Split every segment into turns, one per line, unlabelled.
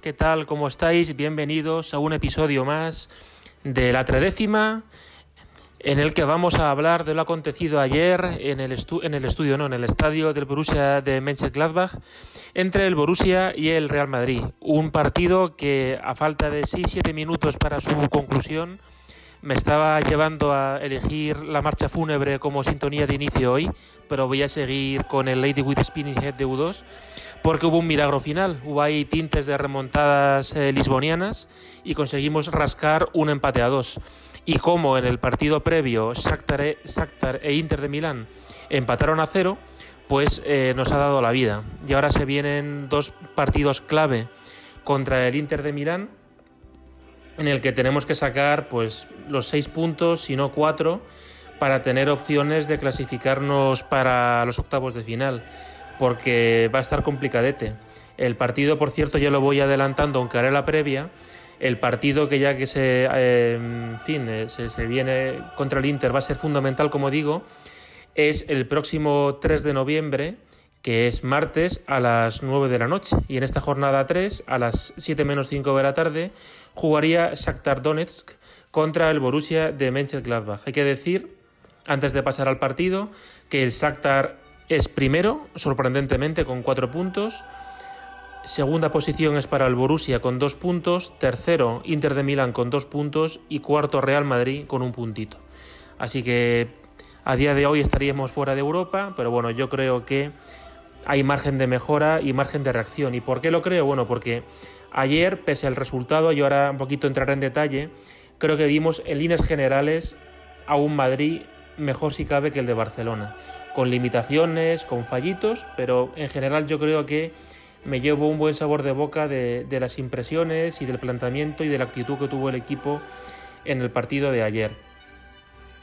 ¿qué tal? ¿Cómo estáis? Bienvenidos a un episodio más de la tredécima en el que vamos a hablar de lo acontecido ayer en el, en el estudio, no, en el estadio del Borussia de Mönchengladbach entre el Borussia y el Real Madrid. Un partido que a falta de 6-7 minutos para su conclusión me estaba llevando a elegir la marcha fúnebre como sintonía de inicio hoy, pero voy a seguir con el Lady with Spinning Head de U2 porque hubo un milagro final. Hubo ahí tintes de remontadas eh, lisbonianas y conseguimos rascar un empate a dos. Y como en el partido previo Shakhtar e, e Inter de Milán empataron a cero, pues eh, nos ha dado la vida. Y ahora se vienen dos partidos clave contra el Inter de Milán en el que tenemos que sacar pues los seis puntos, si no cuatro, para tener opciones de clasificarnos para los octavos de final, porque va a estar complicadete. El partido, por cierto, ya lo voy adelantando, aunque haré la previa. El partido que ya que se, eh, fin, eh, se, se viene contra el Inter va a ser fundamental, como digo, es el próximo 3 de noviembre que es martes a las 9 de la noche. Y en esta jornada 3, a las 7 menos 5 de la tarde, jugaría Shakhtar Donetsk contra el Borussia de Mönchengladbach. Hay que decir, antes de pasar al partido, que el Shakhtar es primero, sorprendentemente, con 4 puntos. Segunda posición es para el Borussia con 2 puntos. Tercero, Inter de Milán con 2 puntos. Y cuarto, Real Madrid con un puntito. Así que a día de hoy estaríamos fuera de Europa, pero bueno, yo creo que hay margen de mejora y margen de reacción. ¿Y por qué lo creo? Bueno, porque ayer, pese al resultado, yo ahora un poquito entraré en detalle, creo que vimos en líneas generales a un Madrid mejor si cabe que el de Barcelona, con limitaciones, con fallitos, pero en general yo creo que me llevo un buen sabor de boca de, de las impresiones y del planteamiento y de la actitud que tuvo el equipo en el partido de ayer.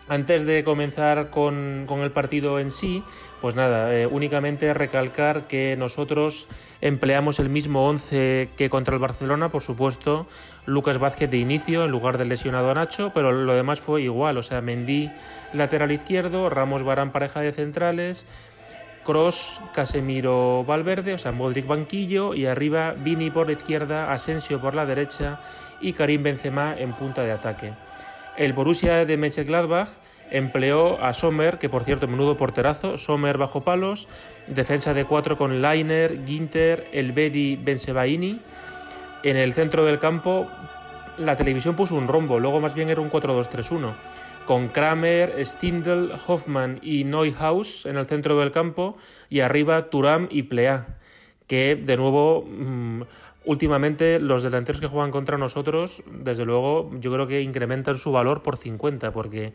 Antes de comenzar con, el partido en sí, pues nada, eh, únicamente recalcar que nosotros empleamos el mismo 11 que contra el Barcelona, por supuesto, Lucas Vázquez de inicio en lugar del lesionado Nacho, pero lo demás fue igual, o sea, Mendy lateral izquierdo, Ramos Barán pareja de centrales, Cross, Casemiro Valverde, o sea, Modric banquillo y arriba Vini por la izquierda, Asensio por la derecha y Karim Benzema en punta de ataque. El Borussia de Mönchengladbach empleó a Sommer, que por cierto, menudo porterazo, Sommer bajo palos, defensa de cuatro con Leiner, Ginter, Elbedi, Bensebaini. En el centro del campo, la televisión puso un rombo, luego más bien era un 4-2-3-1, con Kramer, Stindl, Hoffman y Neuhaus en el centro del campo y arriba Turam y Plea, que de nuevo mm, últimamente los delanteros que juegan contra nosotros, desde luego, yo creo que incrementan su valor por 50, porque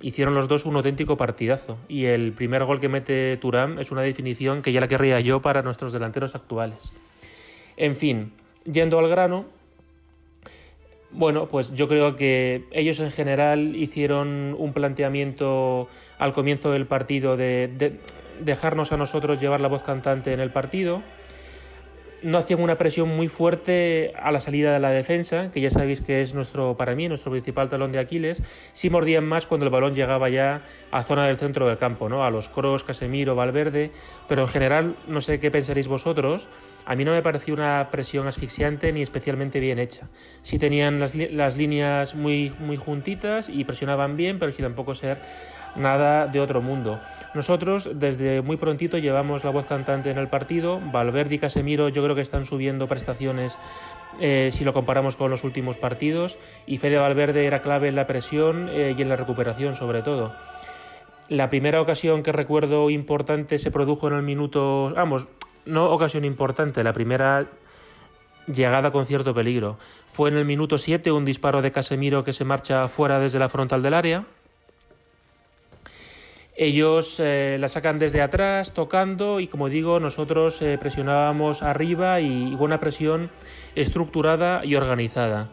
hicieron los dos un auténtico partidazo. Y el primer gol que mete Turán es una definición que ya la querría yo para nuestros delanteros actuales. En fin, yendo al grano, bueno, pues yo creo que ellos en general hicieron un planteamiento al comienzo del partido de dejarnos a nosotros llevar la voz cantante en el partido no hacían una presión muy fuerte a la salida de la defensa, que ya sabéis que es nuestro, para mí, nuestro principal talón de Aquiles. Sí mordían más cuando el balón llegaba ya a zona del centro del campo, ¿no? A los Cross, Casemiro, Valverde, pero en general, no sé qué pensaréis vosotros, a mí no me pareció una presión asfixiante ni especialmente bien hecha. Sí tenían las, las líneas muy, muy juntitas y presionaban bien, pero sin tampoco ser nada de otro mundo. Nosotros desde muy prontito llevamos la voz cantante en el partido. Valverde y Casemiro yo creo que están subiendo prestaciones eh, si lo comparamos con los últimos partidos. Y Fede Valverde era clave en la presión eh, y en la recuperación sobre todo. La primera ocasión que recuerdo importante se produjo en el minuto... Vamos, no ocasión importante, la primera llegada con cierto peligro. Fue en el minuto 7 un disparo de Casemiro que se marcha fuera desde la frontal del área ellos eh, la sacan desde atrás, tocando, y como digo, nosotros eh, presionábamos arriba y buena presión estructurada y organizada.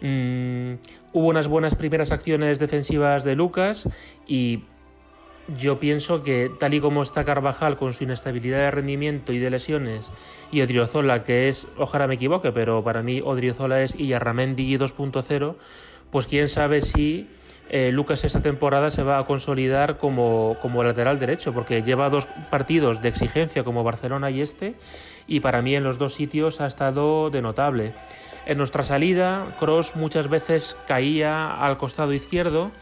Mm, hubo unas buenas primeras acciones defensivas de Lucas y yo pienso que tal y como está Carvajal con su inestabilidad de rendimiento y de lesiones y Odriozola, que es, ojalá me equivoque, pero para mí Odriozola es Iyarramendi 2.0, pues quién sabe si eh, Lucas esta temporada se va a consolidar como, como lateral derecho, porque lleva dos partidos de exigencia como Barcelona y este, y para mí en los dos sitios ha estado de notable. En nuestra salida, Cross muchas veces caía al costado izquierdo,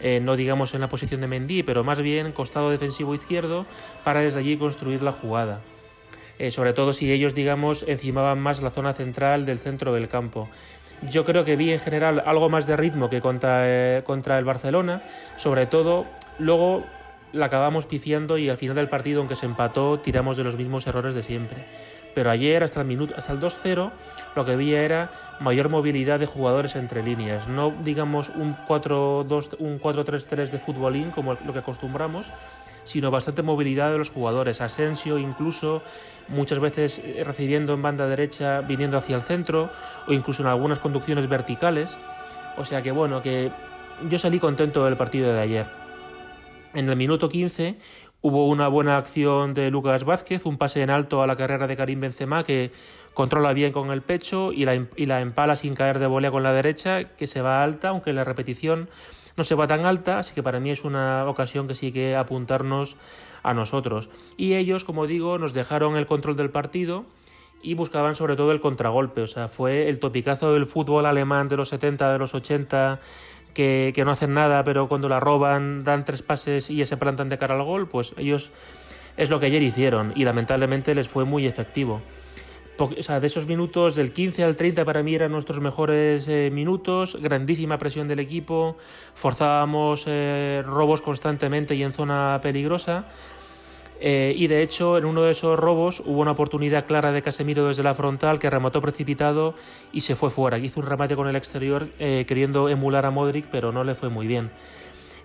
eh, no digamos en la posición de Mendy, pero más bien costado defensivo izquierdo, para desde allí construir la jugada. Eh, sobre todo si ellos, digamos, encimaban más la zona central del centro del campo. Yo creo que vi en general algo más de ritmo que contra, eh, contra el Barcelona, sobre todo luego la acabamos pifiando y al final del partido, aunque se empató, tiramos de los mismos errores de siempre. Pero ayer, hasta el, minuto, hasta el 2-0, lo que vi era mayor movilidad de jugadores entre líneas. No digamos un 4-3-3 de futbolín como lo que acostumbramos, sino bastante movilidad de los jugadores. Asensio incluso muchas veces eh, recibiendo en banda derecha, viniendo hacia el centro o incluso en algunas conducciones verticales. O sea que bueno, que yo salí contento del partido de ayer. En el minuto 15 hubo una buena acción de Lucas Vázquez, un pase en alto a la carrera de Karim Benzema que controla bien con el pecho y la, y la empala sin caer de volea con la derecha, que se va alta, aunque la repetición no se va tan alta, así que para mí es una ocasión que sí que apuntarnos a nosotros. Y ellos, como digo, nos dejaron el control del partido y buscaban sobre todo el contragolpe, o sea, fue el topicazo del fútbol alemán de los 70, de los 80, que, que no hacen nada, pero cuando la roban dan tres pases y ya se plantan de cara al gol, pues ellos es lo que ayer hicieron y lamentablemente les fue muy efectivo de esos minutos del 15 al 30 para mí eran nuestros mejores eh, minutos, grandísima presión del equipo, forzábamos eh, robos constantemente y en zona peligrosa. Eh, y de hecho, en uno de esos robos hubo una oportunidad clara de Casemiro desde la frontal que remató precipitado y se fue fuera. Hizo un remate con el exterior queriendo emular a Modric, pero no le fue muy bien.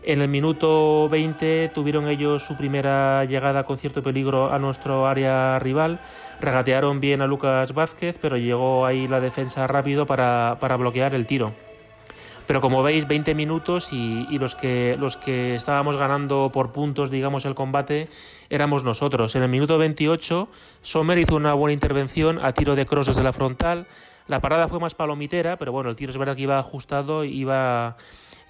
En el minuto 20 tuvieron ellos su primera llegada con cierto peligro a nuestro área rival. Regatearon bien a Lucas Vázquez, pero llegó ahí la defensa rápido para, bloquear el tiro. Pero como veis, 20 minutos y, los, que, los que estábamos ganando por puntos, digamos, el combate, éramos nosotros. En el minuto 28, Sommer hizo una buena intervención a tiro de cross desde la frontal. La parada fue más palomitera, pero bueno, el tiro es verdad que iba ajustado, iba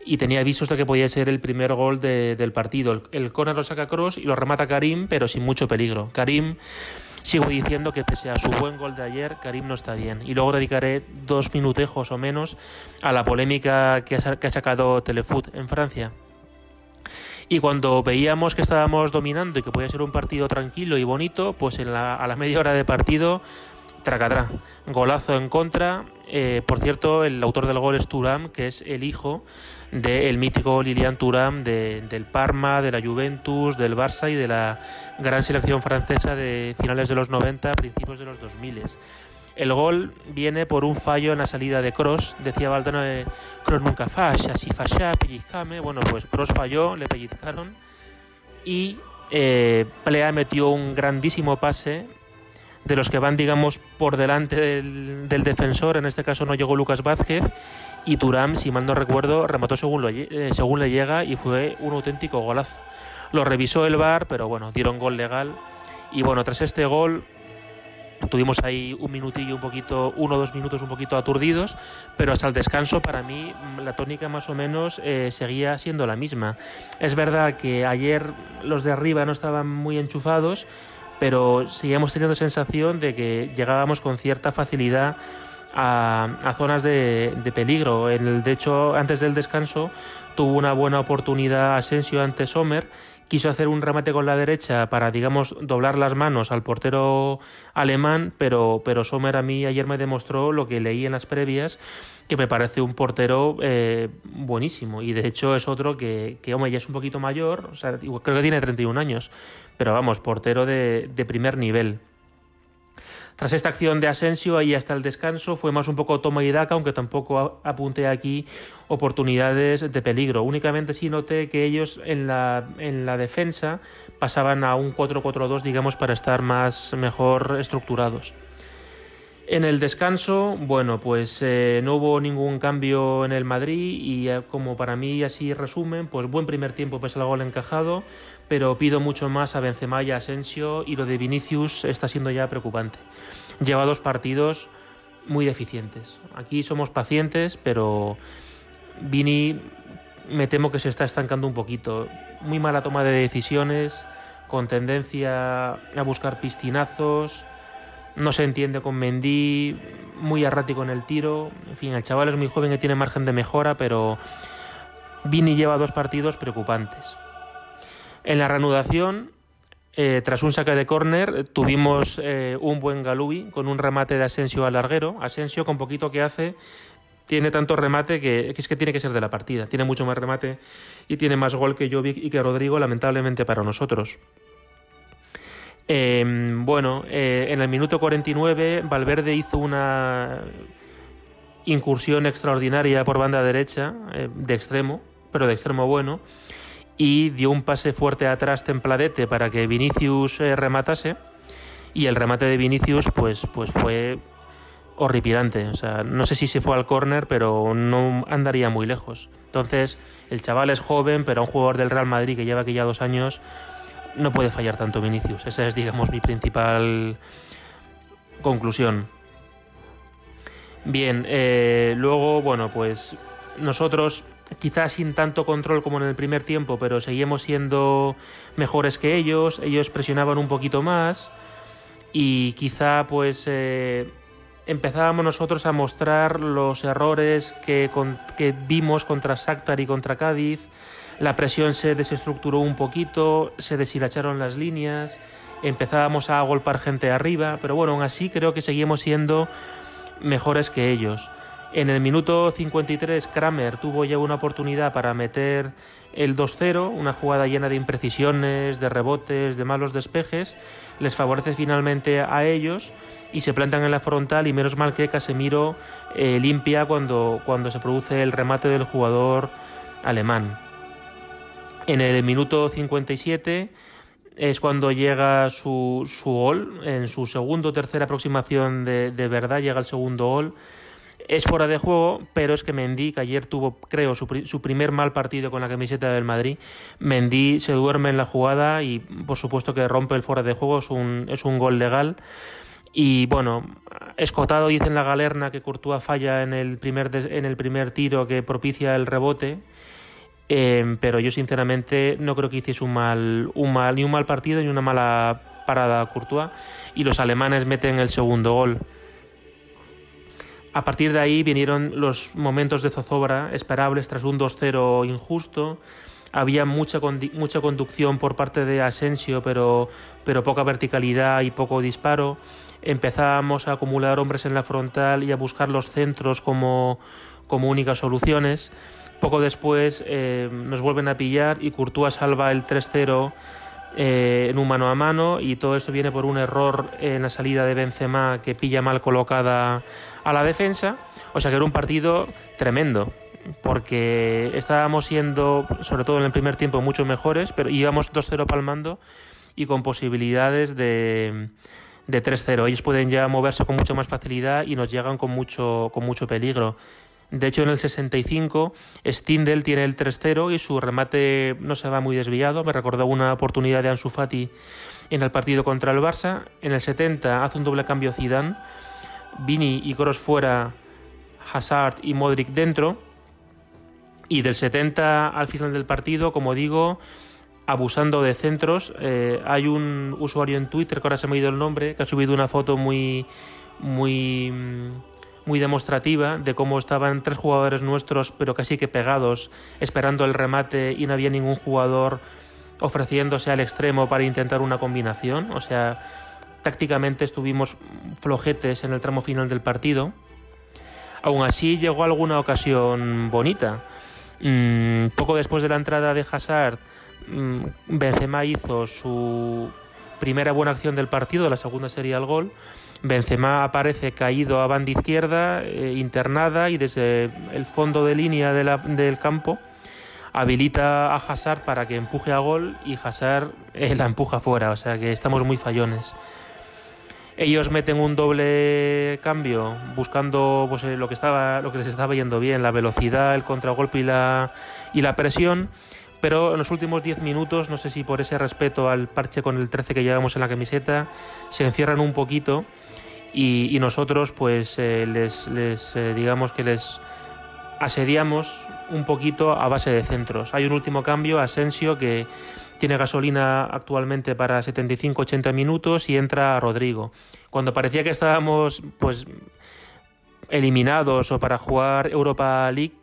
y tenía avisos de que podía ser el primer gol del partido. El, el corner lo saca Cross y lo remata Karim, pero sin mucho peligro. Karim, sigo diciendo que pese a su buen gol de ayer, Karim no está bien. Y luego dedicaré dos minutejos o menos a la polémica que ha, sacado Telefoot en Francia. Y cuando veíamos que estábamos dominando y que podía ser un partido tranquilo y bonito, pues a la media hora de partido tracatrá. Golazo en contra. Eh, por cierto, el autor del gol es Turam, que es el hijo del mítico Lilian Turam del Parma, de la Juventus, del Barça y de la gran selección francesa de finales de los 90, principios de los 2000. El gol viene por un fallo en la salida de Cross. Decía Valdano, de Cross nunca falla, si falla, pellizcame. Bueno, pues Cross falló, le pellizcaron y eh, Plea metió un grandísimo pase de los que van, digamos, por delante del, defensor. En este caso no llegó Lucas Vázquez. Y Turam, si mal no recuerdo, remató según, lo, eh, según le llega y fue un auténtico golazo. Lo revisó el VAR, pero bueno, dieron gol legal. Y bueno, tras este gol, Tuvimos ahí un minutillo, un poquito, uno o dos minutos un poquito aturdidos, pero hasta el descanso para mí la tónica más o menos eh, seguía siendo la misma. Es verdad que ayer los de arriba no estaban muy enchufados, pero seguíamos teniendo sensación de que llegábamos con cierta facilidad a, zonas de, peligro. En el, de hecho, antes del descanso tuvo una buena oportunidad Asensio ante Sommer quiso hacer un remate con la derecha para, digamos, doblar las manos al portero alemán, pero, pero Sommer a mí ayer me demostró lo que leí en las previas, que me parece un portero eh, buenísimo. Y de hecho es otro que, que, hombre, ya es un poquito mayor, o sea, creo que tiene 31 años, pero vamos, portero de, de primer nivel. Tras esta acción de Asensio, ahí hasta el descanso, fue más un poco toma y daca, aunque tampoco apunté aquí oportunidades de peligro. Únicamente sí noté que ellos en la, en la defensa pasaban a un 4-4-2, digamos, para estar más mejor estructurados. En el descanso, bueno, pues eh, no hubo ningún cambio en el Madrid y eh, como para mí así resumen, pues buen primer tiempo pese al gol encajado, pero pido mucho más a Benzema y Asensio y lo de Vinicius está siendo ya preocupante. Lleva dos partidos muy deficientes. Aquí somos pacientes, pero Vini me temo que se está estancando un poquito. Muy mala toma de decisiones, con tendencia a buscar piscinazos, no se entiende con Mendy, muy errático en el tiro. En fin, el chaval es muy joven y tiene margen de mejora, pero Vini lleva dos partidos preocupantes. En la reanudación, eh, tras un saque de córner, tuvimos eh, un buen Galubi con un remate de Asensio al larguero. Asensio, con poquito que hace, tiene tanto remate que, es que tiene que ser de la partida. Tiene mucho más remate y tiene más gol que Jovic y que Rodrigo, lamentablemente para nosotros. Em, bueno, eh, en el minuto 49 Valverde hizo una incursión extraordinaria por banda derecha, eh, de extremo, pero de extremo bueno, y dio un pase fuerte atrás templadete para que Vinicius eh, rematase, y el remate de Vinicius pues, pues fue horripilante, o sea, no sé si se fue al córner, pero no andaría muy lejos. Entonces, el chaval es joven, pero un jugador del Real Madrid que lleva aquí ya dos años, no puede fallar tanto Vinicius. Esa es, digamos, mi principal conclusión. Bien, eh, luego, bueno, pues nosotros quizás sin tanto control como en el primer tiempo, pero seguimos siendo mejores que ellos. Ellos presionaban un poquito más y quizá pues eh, empezábamos nosotros a mostrar los errores que, vimos contra Shakhtar y contra Cádiz. La presión se desestructuró un poquito, se deshilacharon las líneas, empezábamos a golpar gente arriba, pero bueno, aún así creo que seguimos siendo mejores que ellos. En el minuto 53 Kramer tuvo ya una oportunidad para meter el 2-0, una jugada llena de imprecisiones, de rebotes, de malos despejes, les favorece finalmente a ellos y se plantan en la frontal y menos mal que Casemiro eh, limpia cuando, cuando se produce el remate del jugador alemán. En el minuto 57 es cuando llega su, su gol, en su segundo o tercera aproximación de, verdad llega el segundo gol. Es fuera de juego, pero es que Mendy, que ayer tuvo, creo, su, su, primer mal partido con la camiseta del Madrid, Mendy se duerme en la jugada y por supuesto que rompe el fuera de juego, es un, es un gol legal. Y bueno, escotado dice la galerna que Courtois falla en el primer, en el primer tiro que propicia el rebote Em, pero yo sinceramente no creo que hiciese un mal, un mal, ni un mal partido ni una mala parada a Courtois y los alemanes meten el segundo gol. A partir de ahí vinieron los momentos de zozobra esperables tras un 2-0 injusto. Había mucha, mucha conducción por parte de Asensio, pero, pero poca verticalidad y poco disparo. Empezábamos a acumular hombres en la frontal y a buscar los centros como, como únicas soluciones. Poco después eh, nos vuelven a pillar y Courtois salva el 3-0 eh, en un mano a mano y todo esto viene por un error en la salida de Benzema que pilla mal colocada a la defensa. O sea que era un partido tremendo porque estábamos siendo, sobre todo en el primer tiempo, mucho mejores, pero íbamos 2-0 palmando y con posibilidades de, de 3-0. Ellos pueden ya moverse con mucha más facilidad y nos llegan con mucho, con mucho peligro. De hecho, en el 65, Stindel tiene el 3-0 y su remate no se va muy desviado. Me recordó una oportunidad de Ansu Fati en el partido contra el Barça. En el 70 hace un doble cambio Zidane. Vini y Kroos fuera, Hazard y Modric dentro. Y del 70 al final del partido, como digo, abusando de centros. Eh, hay un usuario en Twitter, que ahora se me ha ido el nombre, que ha subido una foto muy, muy muy demostrativa de cómo estaban tres jugadores nuestros, pero casi que pegados, esperando el remate y no había ningún jugador ofreciéndose al extremo para intentar una combinación. O sea, tácticamente estuvimos flojetes en el tramo final del partido. Aún así llegó alguna ocasión bonita. Mm, poco después de la entrada de Hazard, mm, Benzema hizo su primera buena acción del partido, la segunda sería el gol. Benzema aparece caído a banda izquierda, eh, internada y desde el fondo de línea del campo habilita a Hazard para que empuje a gol y Hazard eh, la empuja fuera, o sea que estamos muy fallones. Ellos meten un doble cambio buscando pues, eh, lo, que estaba, lo que les estaba yendo bien, la velocidad, el contragolpe y la, y la presión pero en los últimos 10 minutos, no sé si por ese respeto al parche con el 13 que llevamos en la camiseta, se encierran un poquito y, nosotros pues eh, les, eh, digamos que les asediamos un poquito a base de centros. Hay un último cambio, Asensio, que tiene gasolina actualmente para 75-80 minutos y entra Rodrigo. Cuando parecía que estábamos pues eliminados o para jugar Europa League,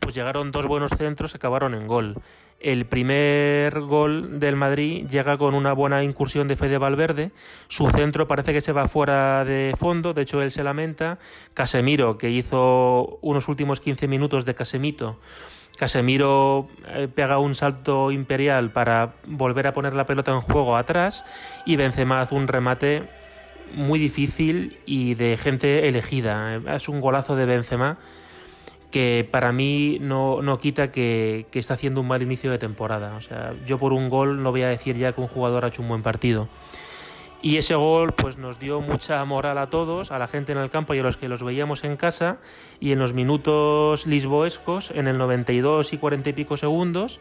pues llegaron dos buenos centros acabaron en gol. El primer gol del Madrid llega con una buena incursión de Fede Valverde. Su centro parece que se va fuera de fondo, de hecho él se lamenta. Casemiro, que hizo unos últimos 15 minutos de Casemito. Casemiro eh, pega un salto imperial para volver a poner la pelota en juego atrás y Benzema hace un remate muy difícil y de gente elegida. Es un golazo de Benzema que para mí no, quita que, está haciendo un mal inicio de temporada. O sea, yo por un gol no voy a decir ya que un jugador ha hecho un buen partido. Y ese gol pues nos dio mucha moral a todos, a la gente en el campo y a los que los veíamos en casa. Y en los minutos lisboescos, en el 92 y 40 y pico segundos,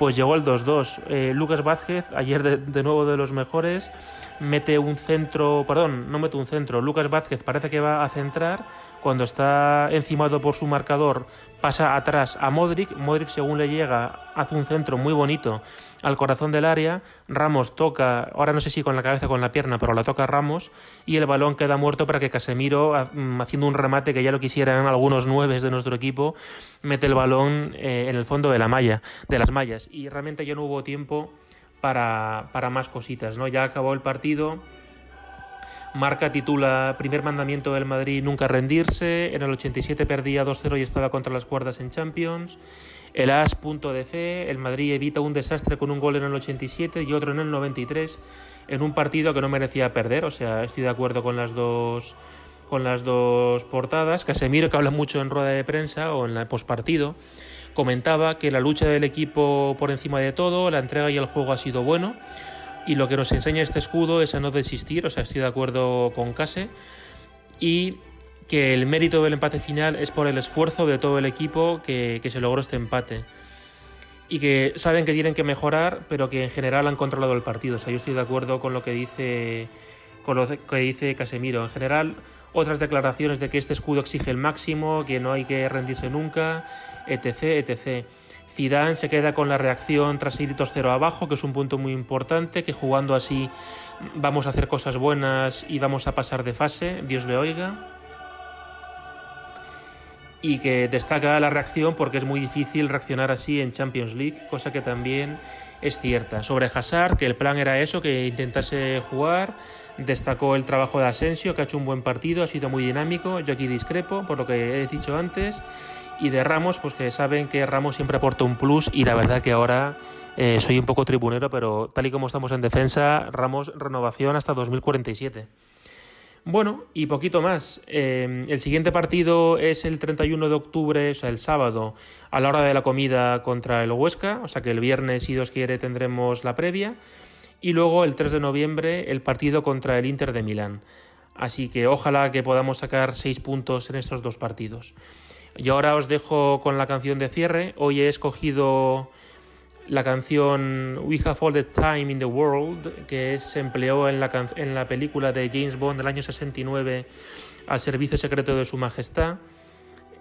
pues llegó el 2-2. Eh, Lucas Vázquez, ayer de, de, nuevo de los mejores, mete un centro, perdón, no mete un centro, Lucas Vázquez parece que va a centrar, cuando está encimado por su marcador pasa atrás a Modric, Modric según le llega hace un centro muy bonito al corazón del área, Ramos toca, ahora no sé si con la cabeza o con la pierna, pero la toca Ramos y el balón queda muerto para que Casemiro, mm, haciendo un remate que ya lo quisieran algunos nueves de nuestro equipo, mete el balón eh, en el fondo de la malla, de las mallas y realmente ya no hubo tiempo para, para más cositas, ¿no? Ya acabó el partido Marca titula Primer mandamiento del Madrid, nunca rendirse. En el 87 perdía 2-0 y estaba contra las cuerdas en Champions. El AS punto de fe. El Madrid evita un desastre con un gol en el 87 y otro en el 93 en un partido que no merecía perder. O sea, estoy de acuerdo con las dos con las dos portadas. Casemiro, que habla mucho en rueda de prensa o en el postpartido, comentaba que la lucha del equipo por encima de todo, la entrega y el juego ha sido bueno y lo que nos enseña este escudo es a no desistir, o sea, estoy de acuerdo con Case, y que el mérito del empate final es por el esfuerzo de todo el equipo que, se logró este empate. Y que saben que tienen que mejorar, pero que en general han controlado el partido. O sea, yo estoy de acuerdo con lo que dice, con lo que dice Casemiro. En general, otras declaraciones de que este escudo exige el máximo, que no hay que rendirse nunca, etc, etc. Zidane se queda con la reacción tras ir 2-0 abajo, que es un punto muy importante, que jugando así vamos a hacer cosas buenas y vamos a pasar de fase, Dios le oiga. Y que destaca la reacción porque es muy difícil reaccionar así en Champions League, cosa que también es cierta. Sobre Hazard, que el plan era eso, que intentase jugar, destacó el trabajo de Asensio, que ha hecho un buen partido, ha sido muy dinámico, yo aquí discrepo por lo que he dicho antes y de Ramos, pues que saben que Ramos siempre aporta un plus y la verdad que ahora eh, soy un poco tribunero, pero tal y como estamos en defensa, Ramos renovación hasta 2047. Bueno, y poquito más. Eh, el siguiente partido es el 31 de octubre, o sea, el sábado, a la hora de la comida contra el Huesca, o sea que el viernes, si Dios quiere, tendremos la previa. Y luego el 3 de noviembre, el partido contra el Inter de Milán. Así que ojalá que podamos sacar seis puntos en estos dos partidos. Y ahora os dejo con la canción de cierre. Hoy he escogido la canción We Have All the Time in the World, que se empleó en la, en la película de James Bond del año 69 al servicio secreto de su majestad.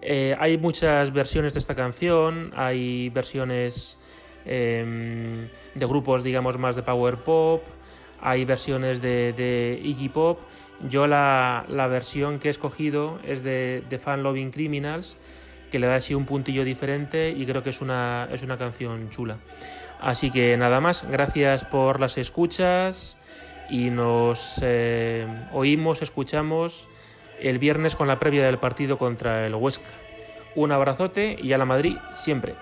Eh, hay muchas versiones de esta canción, hay versiones em, de grupos, digamos, más de power pop, hay versiones de, de Iggy Pop yo la, versión que he escogido es de, de, Fan Loving Criminals, que le da así un puntillo diferente y creo que es una, es una canción chula. Así que nada más, gracias por las escuchas y nos eh, oímos, escuchamos el viernes con la previa del partido contra el Huesca. Un abrazote y a la Madrid siempre.